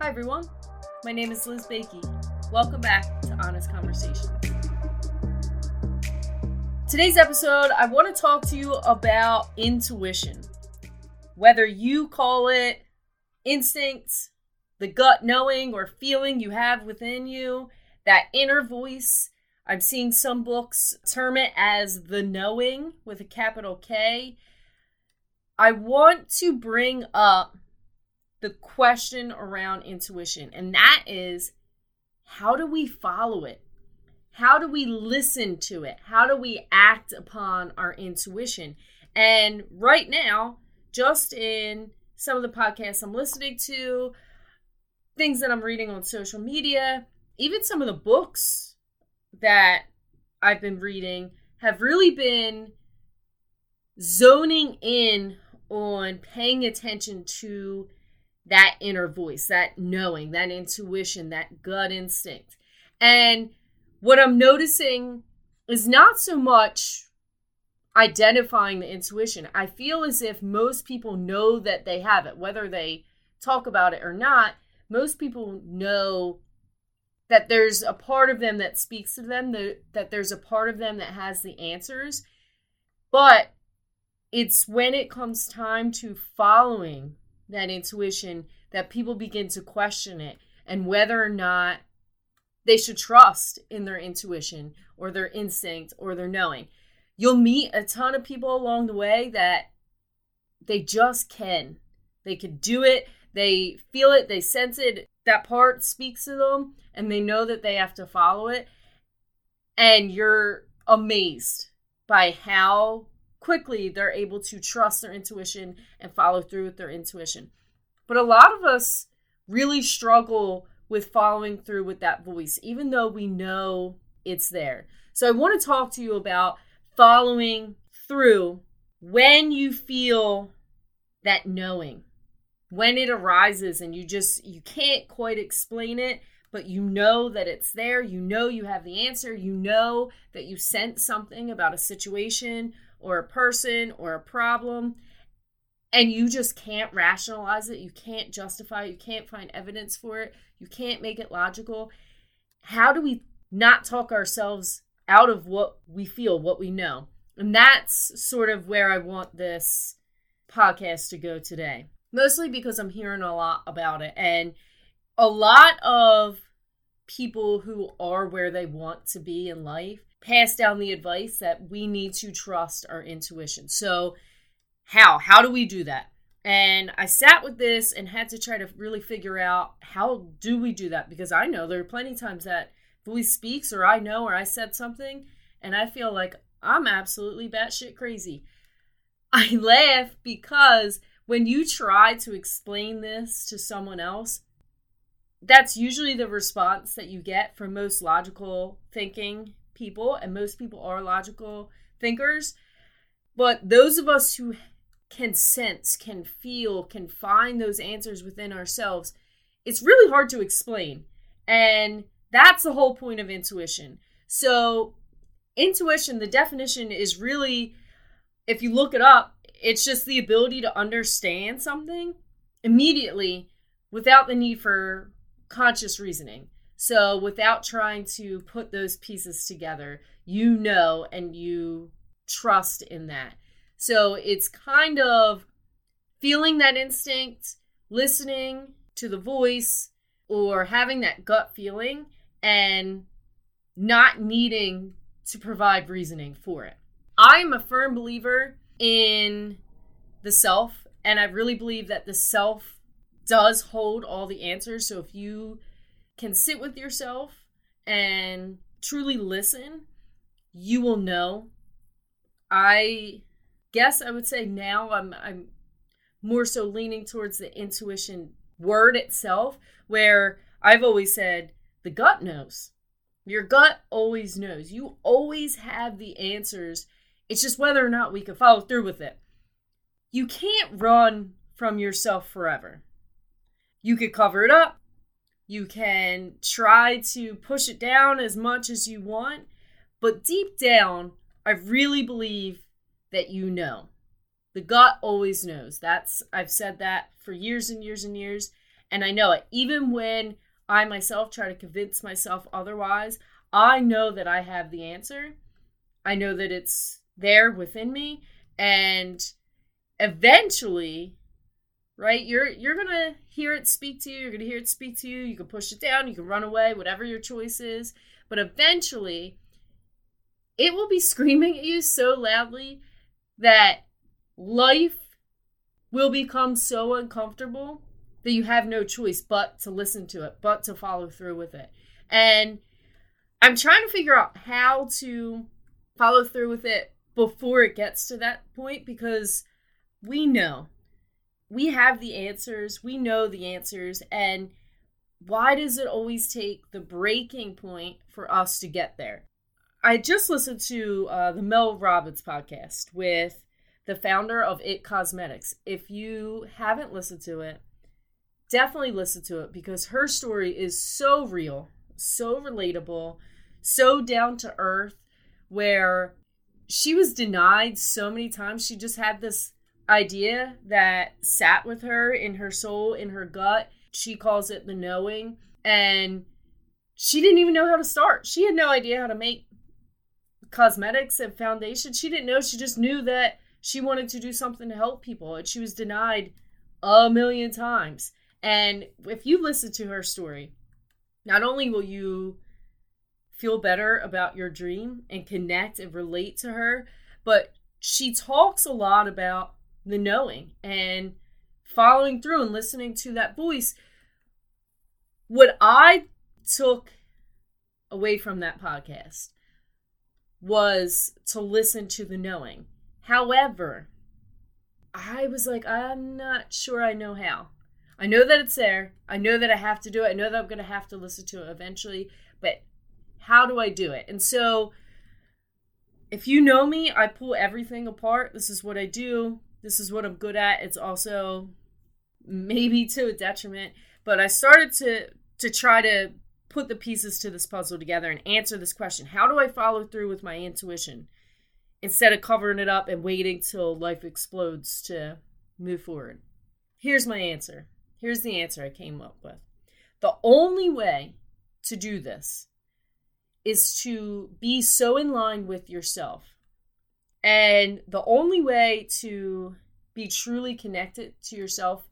Hi, everyone. My name is Liz Bakey. Welcome back to Honest Conversation. Today's episode, I want to talk to you about intuition. Whether you call it instincts, the gut knowing or feeling you have within you, that inner voice. I'm seeing some books term it as the knowing with a capital K. I want to bring up the question around intuition, and that is how do we follow it? How do we listen to it? How do we act upon our intuition? And right now, just in some of the podcasts I'm listening to, things that I'm reading on social media, even some of the books that I've been reading have really been zoning in on paying attention to that inner voice, that knowing, that intuition, that gut instinct. And what I'm noticing is not so much identifying the intuition. I feel as if most people know that they have it, whether they talk about it or not. Most people know that there's a part of them that speaks to them, that, that there's a part of them that has the answers. But it's when it comes time to following that intuition that people begin to question it and whether or not they should trust in their intuition or their instinct or their knowing. You'll meet a ton of people along the way that they just can. They could do it, they feel it, they sense it. That part speaks to them and they know that they have to follow it. And you're amazed by how quickly they're able to trust their intuition and follow through with their intuition. But a lot of us really struggle with following through with that voice, even though we know it's there. So I want to talk to you about following through when you feel that knowing, when it arises and you just you can't quite explain it, but you know that it's there, you know you have the answer, you know that you sense something about a situation or a person or a problem and you just can't rationalize it, you can't justify it, you can't find evidence for it, you can't make it logical. How do we not talk ourselves out of what we feel, what we know? And that's sort of where I want this podcast to go today. Mostly because I'm hearing a lot about it. And a lot of people who are where they want to be in life pass down the advice that we need to trust our intuition. So, how? How do we do that? And I sat with this and had to try to really figure out how do we do that because I know there are plenty of times that voice speaks or I know or I said something and I feel like I'm absolutely batshit crazy. I laugh because when you try to explain this to someone else, that's usually the response that you get from most logical thinking people, and most people are logical thinkers. But those of us who can sense, can feel, can find those answers within ourselves, it's really hard to explain. And that's the whole point of intuition. So, intuition, the definition is really, if you look it up, it's just the ability to understand something immediately without the need for conscious reasoning. So, without trying to put those pieces together, you know and you trust in that. So it's kind of feeling that instinct, listening to the voice, or having that gut feeling and not needing to provide reasoning for it. I am a firm believer in the self, and I really believe that the self does hold all the answers. So if you can sit with yourself and truly listen, you will know. I guess I would say now I'm I'm more so leaning towards the intuition word itself, where I've always said the gut knows. Your gut always knows. You always have the answers. It's just whether or not we can follow through with it. You can't run from yourself forever. You could cover it up. You can try to push it down as much as you want. But deep down, I really believe that you know. The gut always knows. That's I've said that for years and years and years And I know it. Even when I myself try to convince myself otherwise, I know that I have the answer. I know that it's there within me and eventually right you're you're to hear it speak to you you're to hear it speak to you you can push it down you can run away whatever your choice is but eventually it will be screaming at you so loudly that life will become so uncomfortable that you have no choice but to listen to it, but to follow through with it. And I'm trying to figure out how to follow through with it before it gets to that point because we know we have the answers, we know the answers, and why does it always take the breaking point for us to get there? I just listened to uh, the Mel Robbins podcast with the founder of It Cosmetics. If you haven't listened to it, definitely listen to it because her story is so real, so relatable, so down to earth, where she was denied so many times. She just had this idea that sat with her in her soul, in her gut. She calls it the knowing. And she didn't even know how to start. She had no idea how to make cosmetics and foundation. She didn't know. She just knew that she wanted to do something to help people and she was denied a million times. And if you listen to her story, not only will you feel better about your dream and connect and relate to her, but she talks a lot about the knowing and following through and listening to that voice. What I took away from that podcast was to listen to the knowing However, I was like, I'm not sure I know how. I know that it's there. I know that I have to do it. I know that I'm going to have to listen to it eventually, but how do I do it? And so, if you know me, I pull everything apart. This is what I do. This is what I'm good at. It's also maybe to a detriment, but I started to to try to put the pieces to this puzzle together and answer this question. How do I follow through with my intuition? instead of covering it up and waiting till life explodes to move forward. Here's my answer. Here's the answer I came up with. The only way to do this is to be so in line with yourself. And the only way to be truly connected to yourself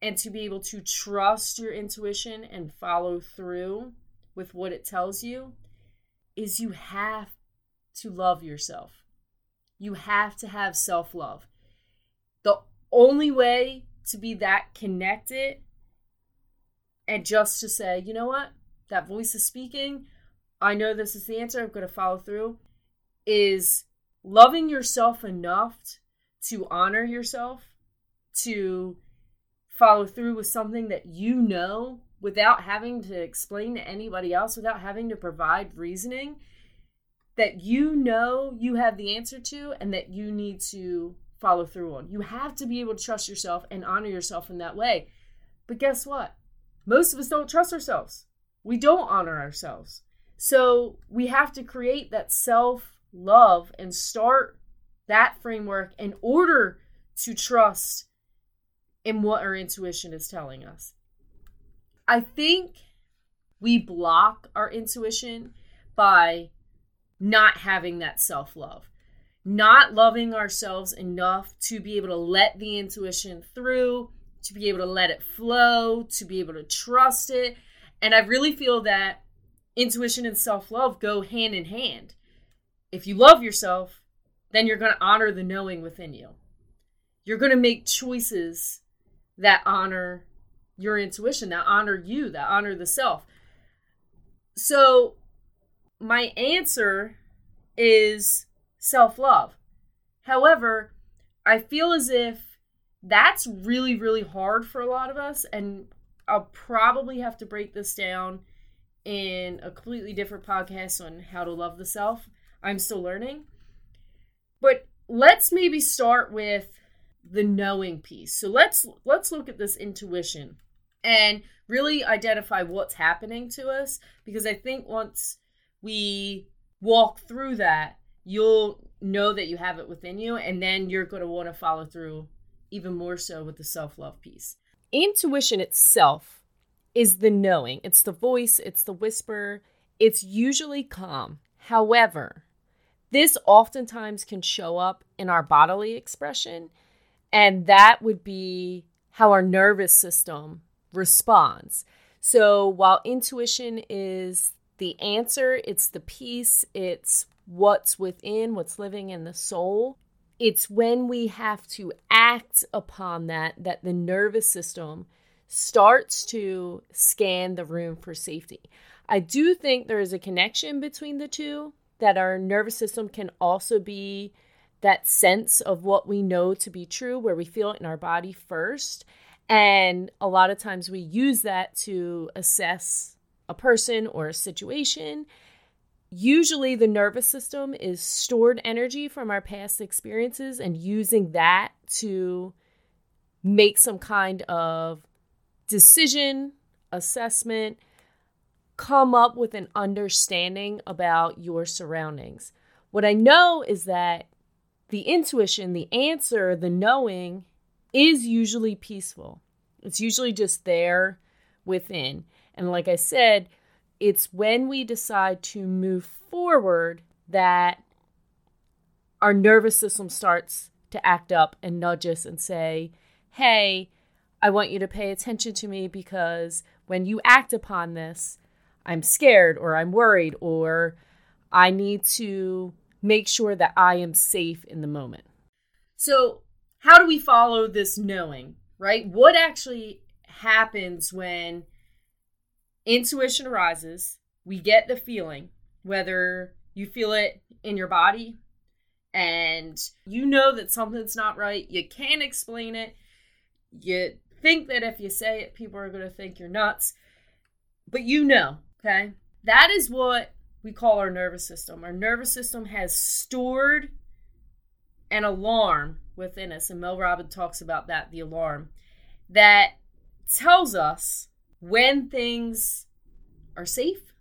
and to be able to trust your intuition and follow through with what it tells you is you have to love yourself. You have to have self love. The only way to be that connected and just to say, you know what, that voice is speaking, I know this is the answer, I'm going to follow through, is loving yourself enough to honor yourself, to follow through with something that you know without having to explain to anybody else, without having to provide reasoning that you know you have the answer to and that you need to follow through on. You have to be able to trust yourself and honor yourself in that way. But guess what? Most of us don't trust ourselves. We don't honor ourselves. So we have to create that self love and start that framework in order to trust in what our intuition is telling us. I think we block our intuition by not having that self love, not loving ourselves enough to be able to let the intuition through, to be able to let it flow, to be able to trust it. And I really feel that intuition and self love go hand in hand. If you love yourself, then you're going to honor the knowing within you. You're going to make choices that honor your intuition, that honor you, that honor the self. So my answer is self love. However, I feel as if that's really, really hard for a lot of us. And I'll probably have to break this down in a completely different podcast on how to love the self. I'm still learning. But let's maybe start with the knowing piece. So let's let's look at this intuition and really identify what's happening to us because I think once we walk through that, you'll know that you have it within you, and then you're going to want to follow through even more so with the self love piece. intuition itself is the knowing, it's the voice, it's the whisper, it's usually calm. However, this oftentimes can show up in our bodily expression, and that would be how our nervous system responds. So while intuition is the answer, it's the peace, it's what's within, what's living in the soul. It's when we have to act upon that that the nervous system starts to scan the room for safety. I do think there is a connection between the two, that our nervous system can also be that sense of what we know to be true, where we feel it in our body first. And a lot of times we use that to assess a person or a situation. Usually, the nervous system is stored energy from our past experiences and using that to make some kind of decision, assessment, come up with an understanding about your surroundings. What I know is that the intuition, the answer, the knowing is usually peaceful. It's usually just there within. And like I said, it's when we decide to move forward that our nervous system starts to act up and nudge us and say, Hey, I want you to pay attention to me because when you act upon this, I'm scared or I'm worried or I need to make sure that I am safe in the moment. So, how do we follow this knowing, right? What actually happens when intuition arises? We get the feeling, whether you feel it in your body and you know that something's not right, you can't explain it, you think that if you say it, people are going to think you're nuts, but you know, okay? That is what we call our nervous system. Our nervous system has stored an alarm within us. And Mel Robbins talks about that the alarm that tells us when things are safe,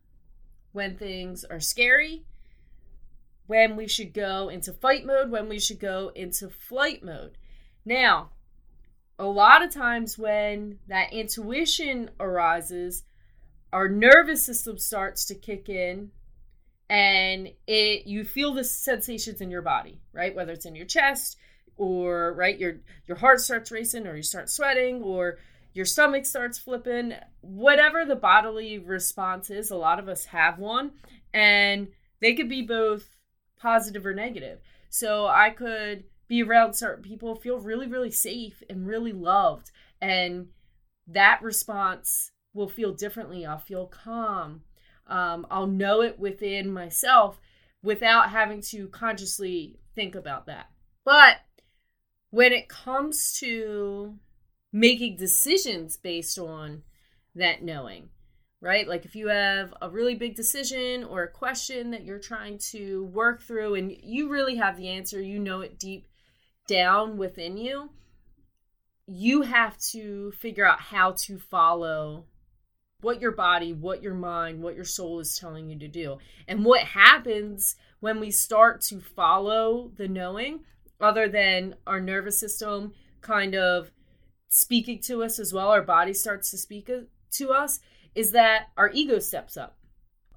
when things are scary, when we should go into fight mode, when we should go into flight mode. Now, a lot of times when that intuition arises, our nervous system starts to kick in and it you feel the sensations in your body right? Whether it's in your chest or right your your heart starts racing or you start sweating or your stomach starts flipping whatever the bodily response is a lot of us have one and they could be both positive or negative. So i could be around certain people feel really really safe and really loved and that response will feel differently i'll feel calm um, I'll know it within myself without having to consciously think about that. But when it comes to making decisions based on that knowing, right? Like if you have a really big decision or a question that you're trying to work through and you really have the answer, you know it deep down within you, you have to figure out how to follow what your body, what your mind, what your soul is telling you to do. And what happens when we start to follow the knowing, other than our nervous system kind of speaking to us as well, our body starts to speak to us, is that our ego steps up.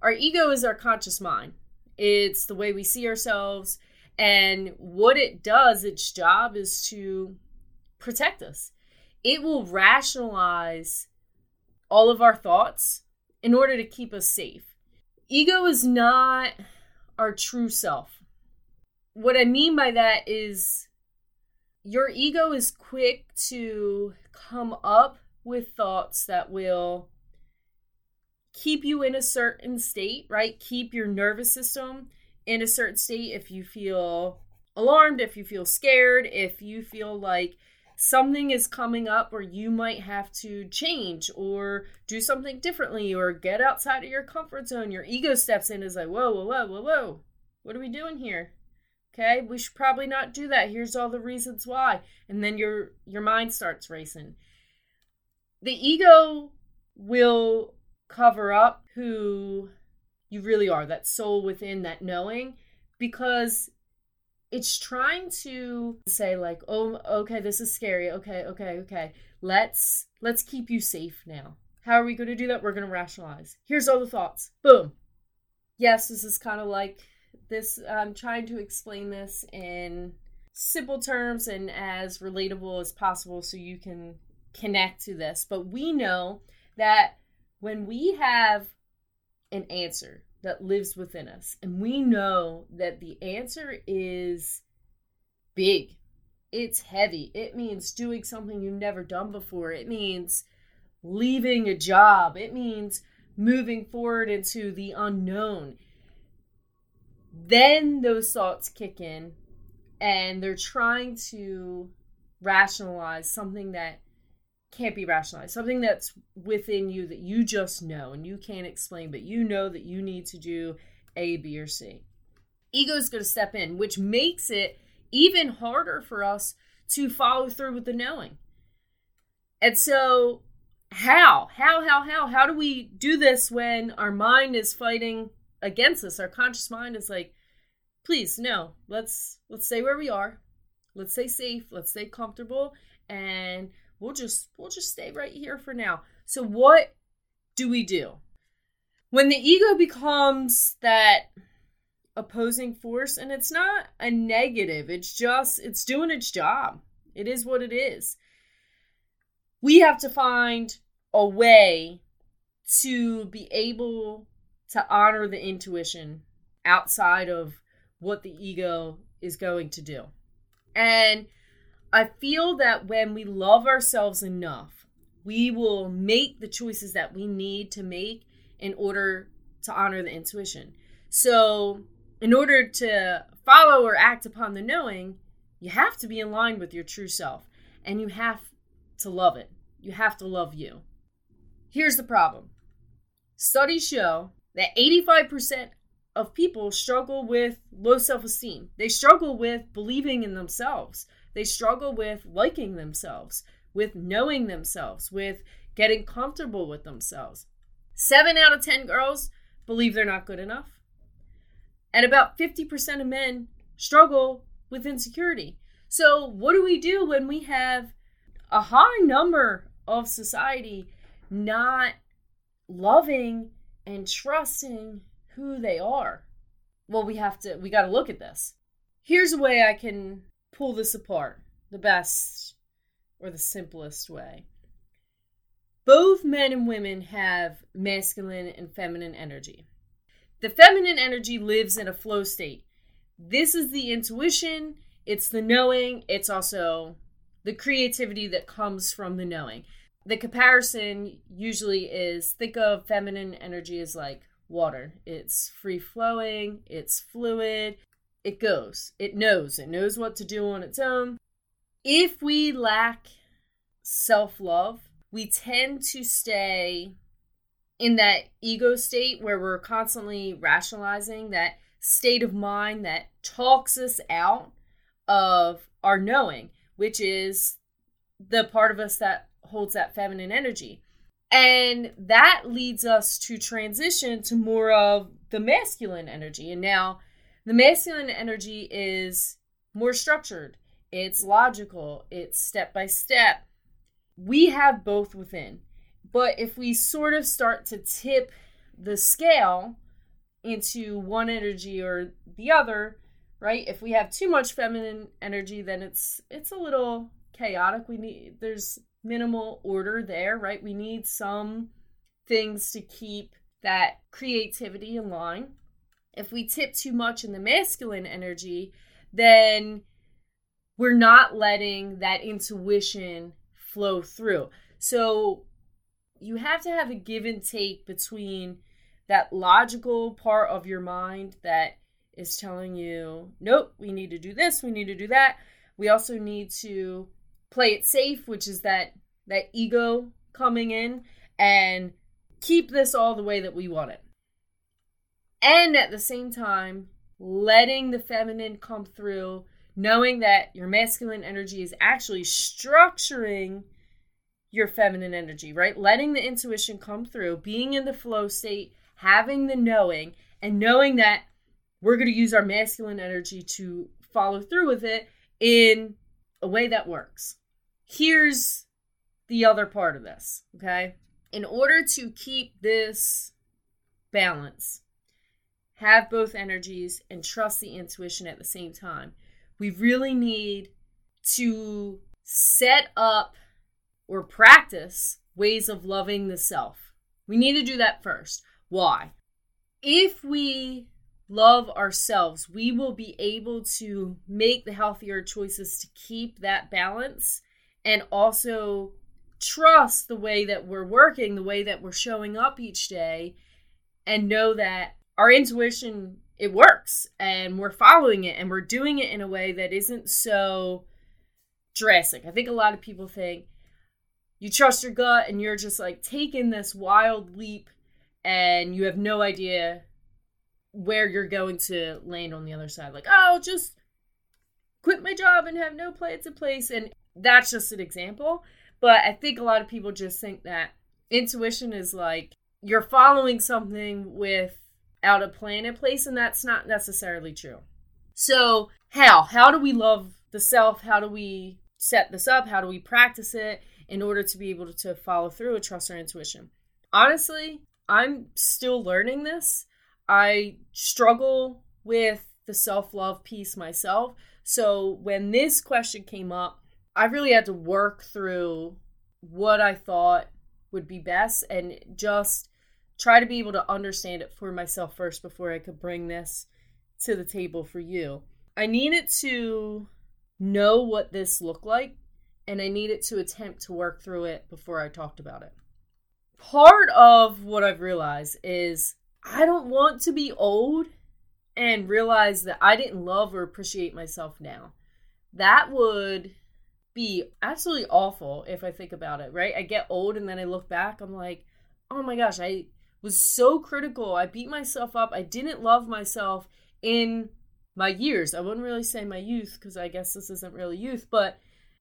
Our ego is our conscious mind, it's the way we see ourselves. And what it does, its job is to protect us. It will rationalize all of our thoughts in order to keep us safe. Ego is not our true self. What I mean by that is your ego is quick to come up with thoughts that will keep you in a certain state, right? Keep your nervous system in a certain state if you feel alarmed, if you feel scared, if you feel like something is coming up where you might have to change or do something differently or get outside of your comfort zone, your ego steps in is like, whoa, whoa, whoa, whoa, whoa. What are we doing here? Okay, we should probably not do that. Here's all the reasons why. And then your your mind starts racing. The ego will cover up who you really are, that soul within, that knowing, because it's trying to say like, "Oh, okay, this is scary. Okay, okay, okay. Let's let's keep you safe now." How are we going to do that? We're going to rationalize. Here's all the thoughts. Boom. Yes, this is kind of like this I'm trying to explain this in simple terms and as relatable as possible so you can connect to this. But we know that when we have an answer that lives within us, and we know that the answer is big, it's heavy, it means doing something you've never done before, it means leaving a job, it means moving forward into the unknown. Then those thoughts kick in and they're trying to rationalize something that can't be rationalized, something that's within you that you just know and you can't explain, but you know that you need to do A, B, or C. Ego is going to step in, which makes it even harder for us to follow through with the knowing. And so, how? How, how, how? How do we do this when our mind is fighting against us? Our conscious mind is like, please, no, let's let's stay where we are. Let's stay safe. Let's stay comfortable. And we'll just we'll just stay right here for now. So what do we do? When the ego becomes that opposing force and it's not a negative, it's just it's doing its job. It is what it is. We have to find a way to be able to honor the intuition outside of what the ego is going to do. And I feel that when we love ourselves enough, we will make the choices that we need to make in order to honor the intuition. So, in order to follow or act upon the knowing, you have to be in line with your true self and you have to love it. You have to love you. Here's the problem studies show that 85% of people struggle with low self esteem, they struggle with believing in themselves. They struggle with liking themselves, with knowing themselves, with getting comfortable with themselves. Seven out of 10 girls believe they're not good enough. And about 50% of men struggle with insecurity. So, what do we do when we have a high number of society not loving and trusting who they are? Well, we have to, we got to look at this. Here's a way I can pull this apart the best or the simplest way. Both men and women have masculine and feminine energy. The feminine energy lives in a flow state. This is the intuition, it's the knowing, it's also the creativity that comes from the knowing. The comparison usually is think of feminine energy as like water. It's free flowing, it's fluid, it goes. It knows. It knows what to do on its own. If we lack self love, we tend to stay in that ego state where we're constantly rationalizing that state of mind that talks us out of our knowing, which is the part of us that holds that feminine energy. And that leads us to transition to more of the masculine energy. And now the masculine energy is more structured, it's logical, it's step by step. We have both within. But if we sort of start to tip the scale into one energy or the other, right? If we have too much feminine energy, then it's it's a little chaotic. We need there's minimal order there, right? We need some things to keep that creativity in line if we tip too much in the masculine energy, then we're not letting that intuition flow through. So you have to have a give and take between that logical part of your mind that is telling you, nope, we need to do this, we need to do that. We also need to play it safe, which is that that ego coming in and keep this all the way that we want it and at the same time letting the feminine come through knowing that your masculine energy is actually structuring your feminine energy right letting the intuition come through being in the flow state having the knowing and knowing that we're going to use our masculine energy to follow through with it in a way that works. Here's the other part of this, okay? In order to keep this balance, have both energies, and trust the intuition at the same time, we really need to set up or practice ways of loving the self. We need to do that first. Why? If we love ourselves, we will be able to make the healthier choices to keep that balance and also trust the way that we're working, the way that we're showing up each day, and know that our intuition it works and we're following it and we're doing it in a way that isn't so drastic. I think a lot of people think you trust your gut and you're just like taking this wild leap and you have no idea where you're going to land on the other side. Like, oh, just quit my job and have no plans in place. And that's just an example. But I think a lot of people just think that intuition is like you're following something without of plan in place, and that's not necessarily true. So, how? How do we love the self? How do we set this up? How do we practice it in order to be able to follow through and trust our intuition? Honestly, I'm still learning this. I struggle with the self love piece myself. So when this question came up, I really had to work through what I thought would be best and just try to be able to understand it for myself first before I could bring this to the table for you. I needed to know what this looked like and I needed to attempt to work through it before I talked about it. Part of what I've realized is I don't want to be old and realize that I didn't love or appreciate myself now. That would be absolutely awful if I think about it, right? I get old and then I look back, I'm like, oh my gosh, I was so critical. I beat myself up. I didn't love myself in my years. I wouldn't really say my youth because I guess this isn't really youth, but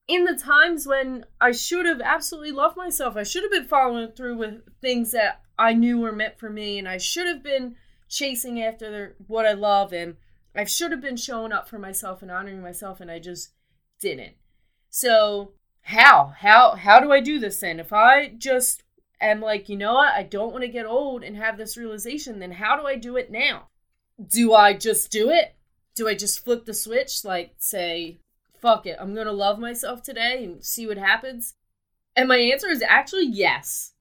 in the times when I should have absolutely loved myself, I should have been following through with things that I knew were meant for me, and I should have been chasing after what I love, and I should have been showing up for myself and honoring myself, and I just didn't. So how how how do I do this then? If I just am like, you know what, I don't want to get old and have this realization, then how do I do it now? Do I just do it? Do I just flip the switch, like say, fuck it, I'm gonna love myself today and see what happens? And my answer is actually yes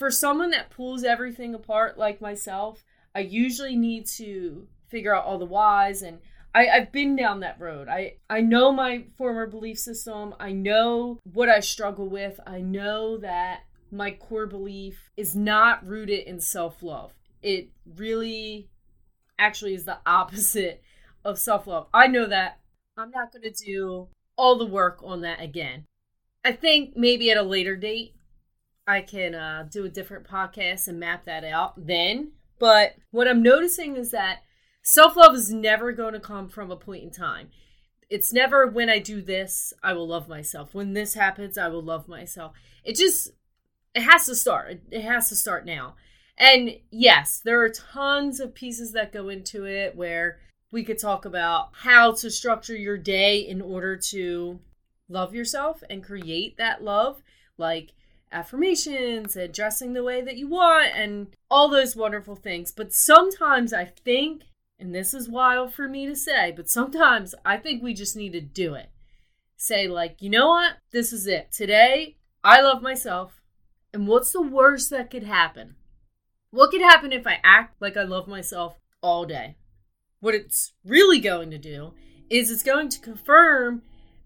for someone that pulls everything apart like myself, I usually need to figure out all the whys and I, I've been down that road. I, I know my former belief system. I know what I struggle with. I know that my core belief is not rooted in self love. It really actually is the opposite of self love. I know that. I'm not going to do all the work on that again. I think maybe at a later date, I can uh, do a different podcast and map that out then. But what I'm noticing is that self love is never going to come from a point in time. It's never when I do this, I will love myself. When this happens, I will love myself. It just, it has to start. It has to start now. And yes, there are tons of pieces that go into it where we could talk about how to structure your day in order to love yourself and create that love. Like, affirmations and dressing the way that you want and all those wonderful things. But sometimes I think, and this is wild for me to say, but sometimes I think we just need to do it. Say, like, you know what? This is it. Today, I love myself. And what's the worst that could happen? What could happen if I act like I love myself all day? What it's really going to do is it's going to confirm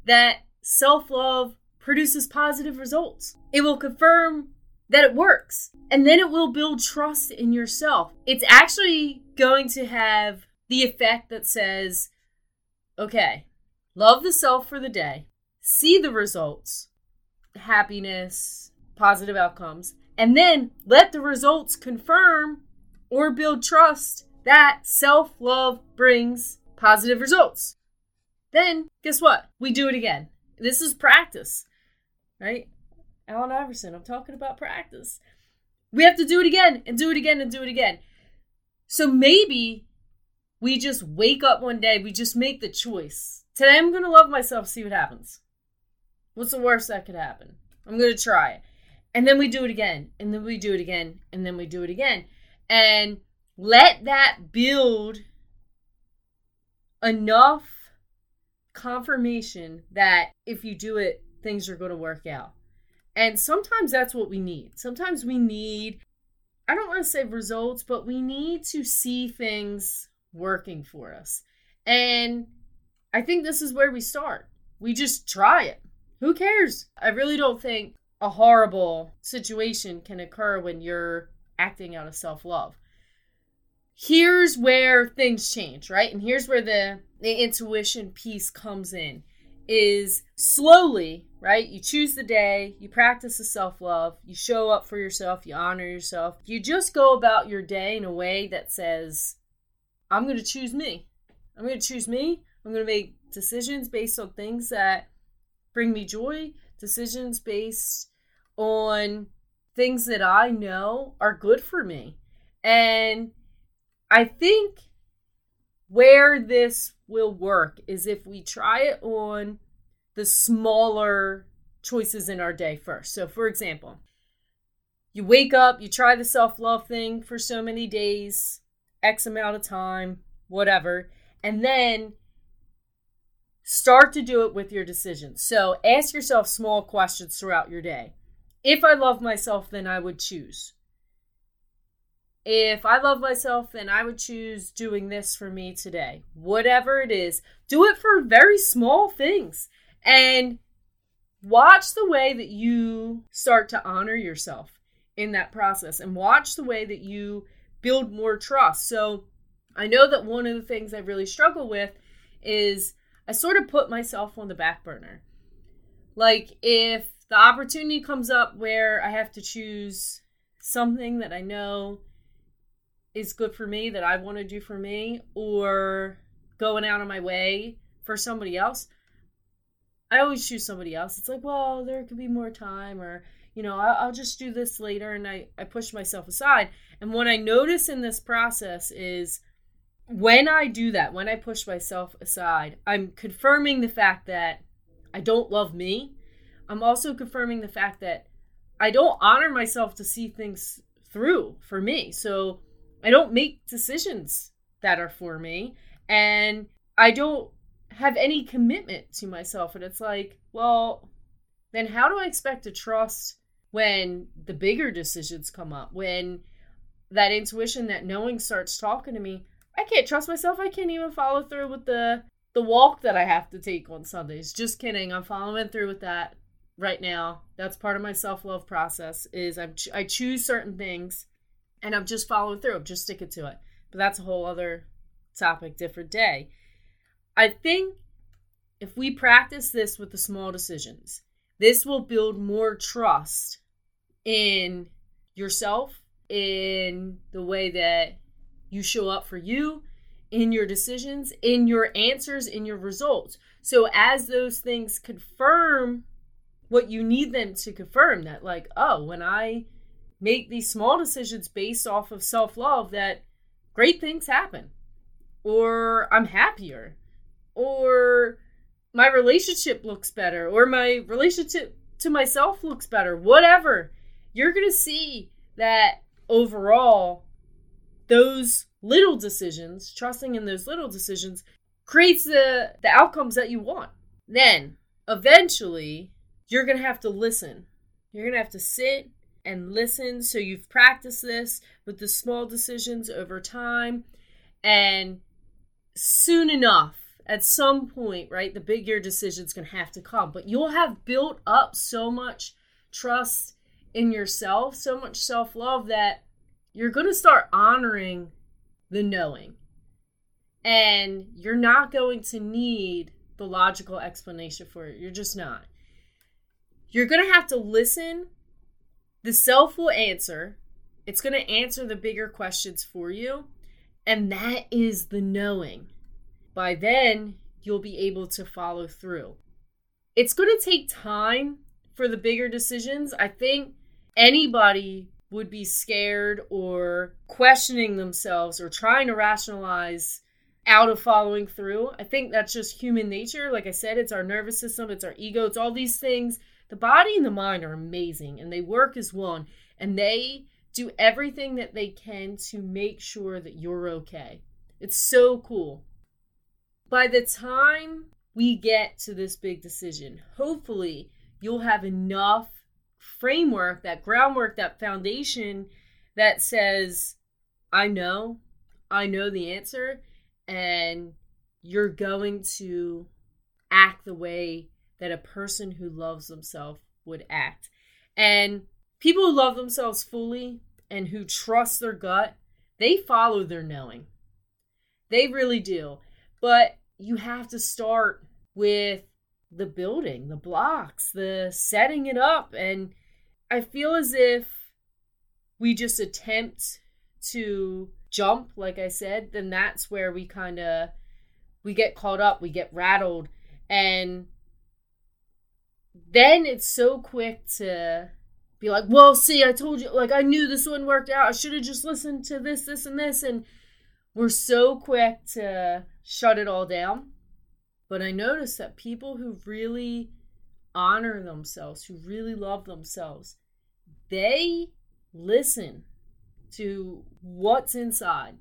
that self love produces positive results. It will confirm that it works. And then it will build trust in yourself. It's actually going to have the effect that says, okay, love the self for the day, see the results, happiness, positive outcomes, and then let the results confirm or build trust that self love brings positive results. Then, guess what? We do it again. This is practice right? Allen Iverson, I'm talking about practice. We have to do it again and do it again and do it again. So maybe we just wake up one day, we just make the choice Today I'm going to love myself, see what happens. What's the worst that could happen? I'm going to try it. And then we do it again, and then we do it again, and then we do it again. And let that build enough confirmation that if you do it, things are going to work out. And sometimes that's what we need. Sometimes we need, I don't want to say results, but we need to see things working for us. And I think this is where we start. We just try it. Who cares? I really don't think a horrible situation can occur when you're acting out of self love. Here's where things change, right? And here's where the, the intuition piece comes in is slowly, right? You choose the day, you practice the self love, you show up for yourself, you honor yourself. You just go about your day in a way that says, I'm going to choose me. I'm going to choose me. I'm going to make decisions based on things that bring me joy, decisions based on things that I know are good for me. And I think where this will work is if we try it on the smaller choices in our day first. So, for example, you wake up, you try the self love thing for so many days, X amount of time, whatever, and then start to do it with your decisions. So, ask yourself small questions throughout your day. If I love myself, then I would choose if I love myself, then I would choose doing this for me today. Whatever it is, do it for very small things and watch the way that you start to honor yourself in that process and watch the way that you build more trust. So, I know that one of the things I really struggle with is I sort of put myself on the back burner. Like, if the opportunity comes up where I have to choose something that I know is good for me that I want to do for me or going out of my way for somebody else, I always choose somebody else. It's like, well, there could be more time or, you know, I'll, just do this later. And I, I push myself aside. And what I notice in this process is when I do that, when I push myself aside, I'm confirming the fact that I don't love me. I'm also confirming the fact that I don't honor myself to see things through for me. So I don't make decisions that are for me and I don't have any commitment to myself. And it's like, well, then how do I expect to trust when the bigger decisions come up? When that intuition, that knowing starts talking to me, I can't trust myself. I can't even follow through with the the walk that I have to take on Sundays. Just kidding. I'm following through with that right now. That's part of my self-love process is I I choose certain things and I'm just following through. I'm just sticking to it. But that's a whole other topic, different day. I think if we practice this with the small decisions, this will build more trust in yourself, in the way that you show up for you, in your decisions, in your answers, in your results. So as those things confirm what you need them to confirm, that like, oh, when I make these small decisions based off of self love that great things happen, or I'm happier, or my relationship looks better, or my relationship to myself looks better, whatever. You're going to see that overall, those little decisions, trusting in those little decisions, creates the, the outcomes that you want. Then, eventually, you're going to have to listen. You're going to have to sit and listen. So you've practiced this with the small decisions over time. And soon enough, at some point, right, the bigger decision's going to have to come. But you'll have built up so much trust in yourself, so much self love that you're going to start honoring the knowing. And you're not going to need the logical explanation for it. You're just not. You're going to have to listen the self will answer. It's going to answer the bigger questions for you. And that is the knowing. By then, you'll be able to follow through. It's going to take time for the bigger decisions. I think anybody would be scared or questioning themselves or trying to rationalize out of following through. I think that's just human nature. Like I said, it's our nervous system, it's our ego, it's all these things. The body and the mind are amazing and they work as one and they do everything that they can to make sure that you're okay. It's so cool. By the time we get to this big decision, hopefully you'll have enough framework, that groundwork, that foundation that says, I know, I know the answer, and you're going to act the way that a person who loves themselves would act. And people who love themselves fully and who trust their gut, they follow their knowing. They really do. But you have to start with the building, the blocks, the setting it up. And I feel as if we just attempt to jump, like I said, then that's where we kind of we get caught up, we get rattled, and then it's so quick to be like, "Well, see, I told you, like I knew this wouldn't work out. I should have just listened to this, this, and this." And we're so quick to shut it all down. But I noticed that people who really honor themselves, who really love themselves, they listen to what's inside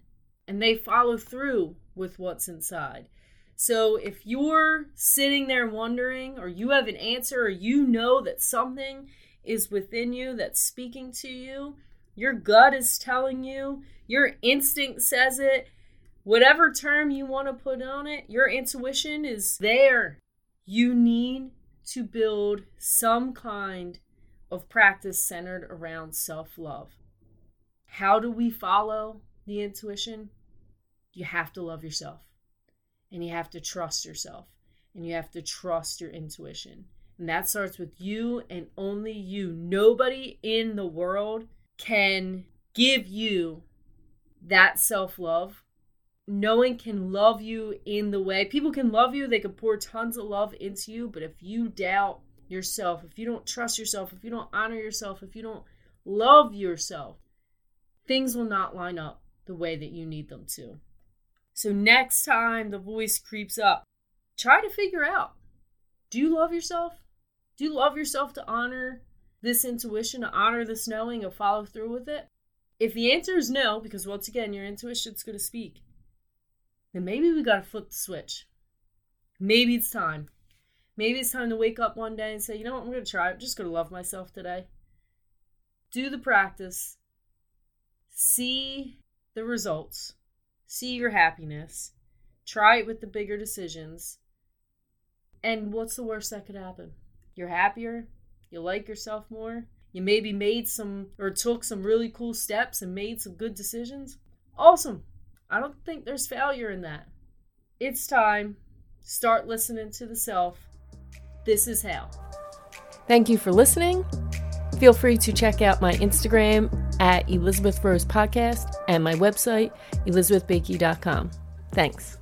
and they follow through with what's inside. So if you're sitting there wondering, or you have an answer, or you know that something is within you that's speaking to you, your gut is telling you, your instinct says it, whatever term you want to put on it, your intuition is there. You need to build some kind of practice centered around self love. How do we follow the intuition? You have to love yourself and you have to trust yourself and you have to trust your intuition. And that starts with you and only you. Nobody in the world can give you that self love no one can love you in the way people can love you they can pour tons of love into you but if you doubt yourself if you don't trust yourself if you don't honor yourself if you don't love yourself things will not line up the way that you need them to so next time the voice creeps up try to figure out do you love yourself do you love yourself to honor this intuition to honor this knowing and follow through with it if the answer is no because once again your intuition's going to speak then maybe we got to flip the switch. Maybe it's time. Maybe it's time to wake up one day and say, you know what, I'm going to try. I'm just going to love myself today. Do the practice. See the results. See your happiness. Try it with the bigger decisions. And what's the worst that could happen? You're happier. You like yourself more. You maybe made some or took some really cool steps and made some good decisions. Awesome. I don't think there's failure in that. It's time. Start listening to the self. This is how. Thank you for listening. Feel free to check out my Instagram at Elizabeth Rose Podcast and my website, elizabethbakey.com. Thanks.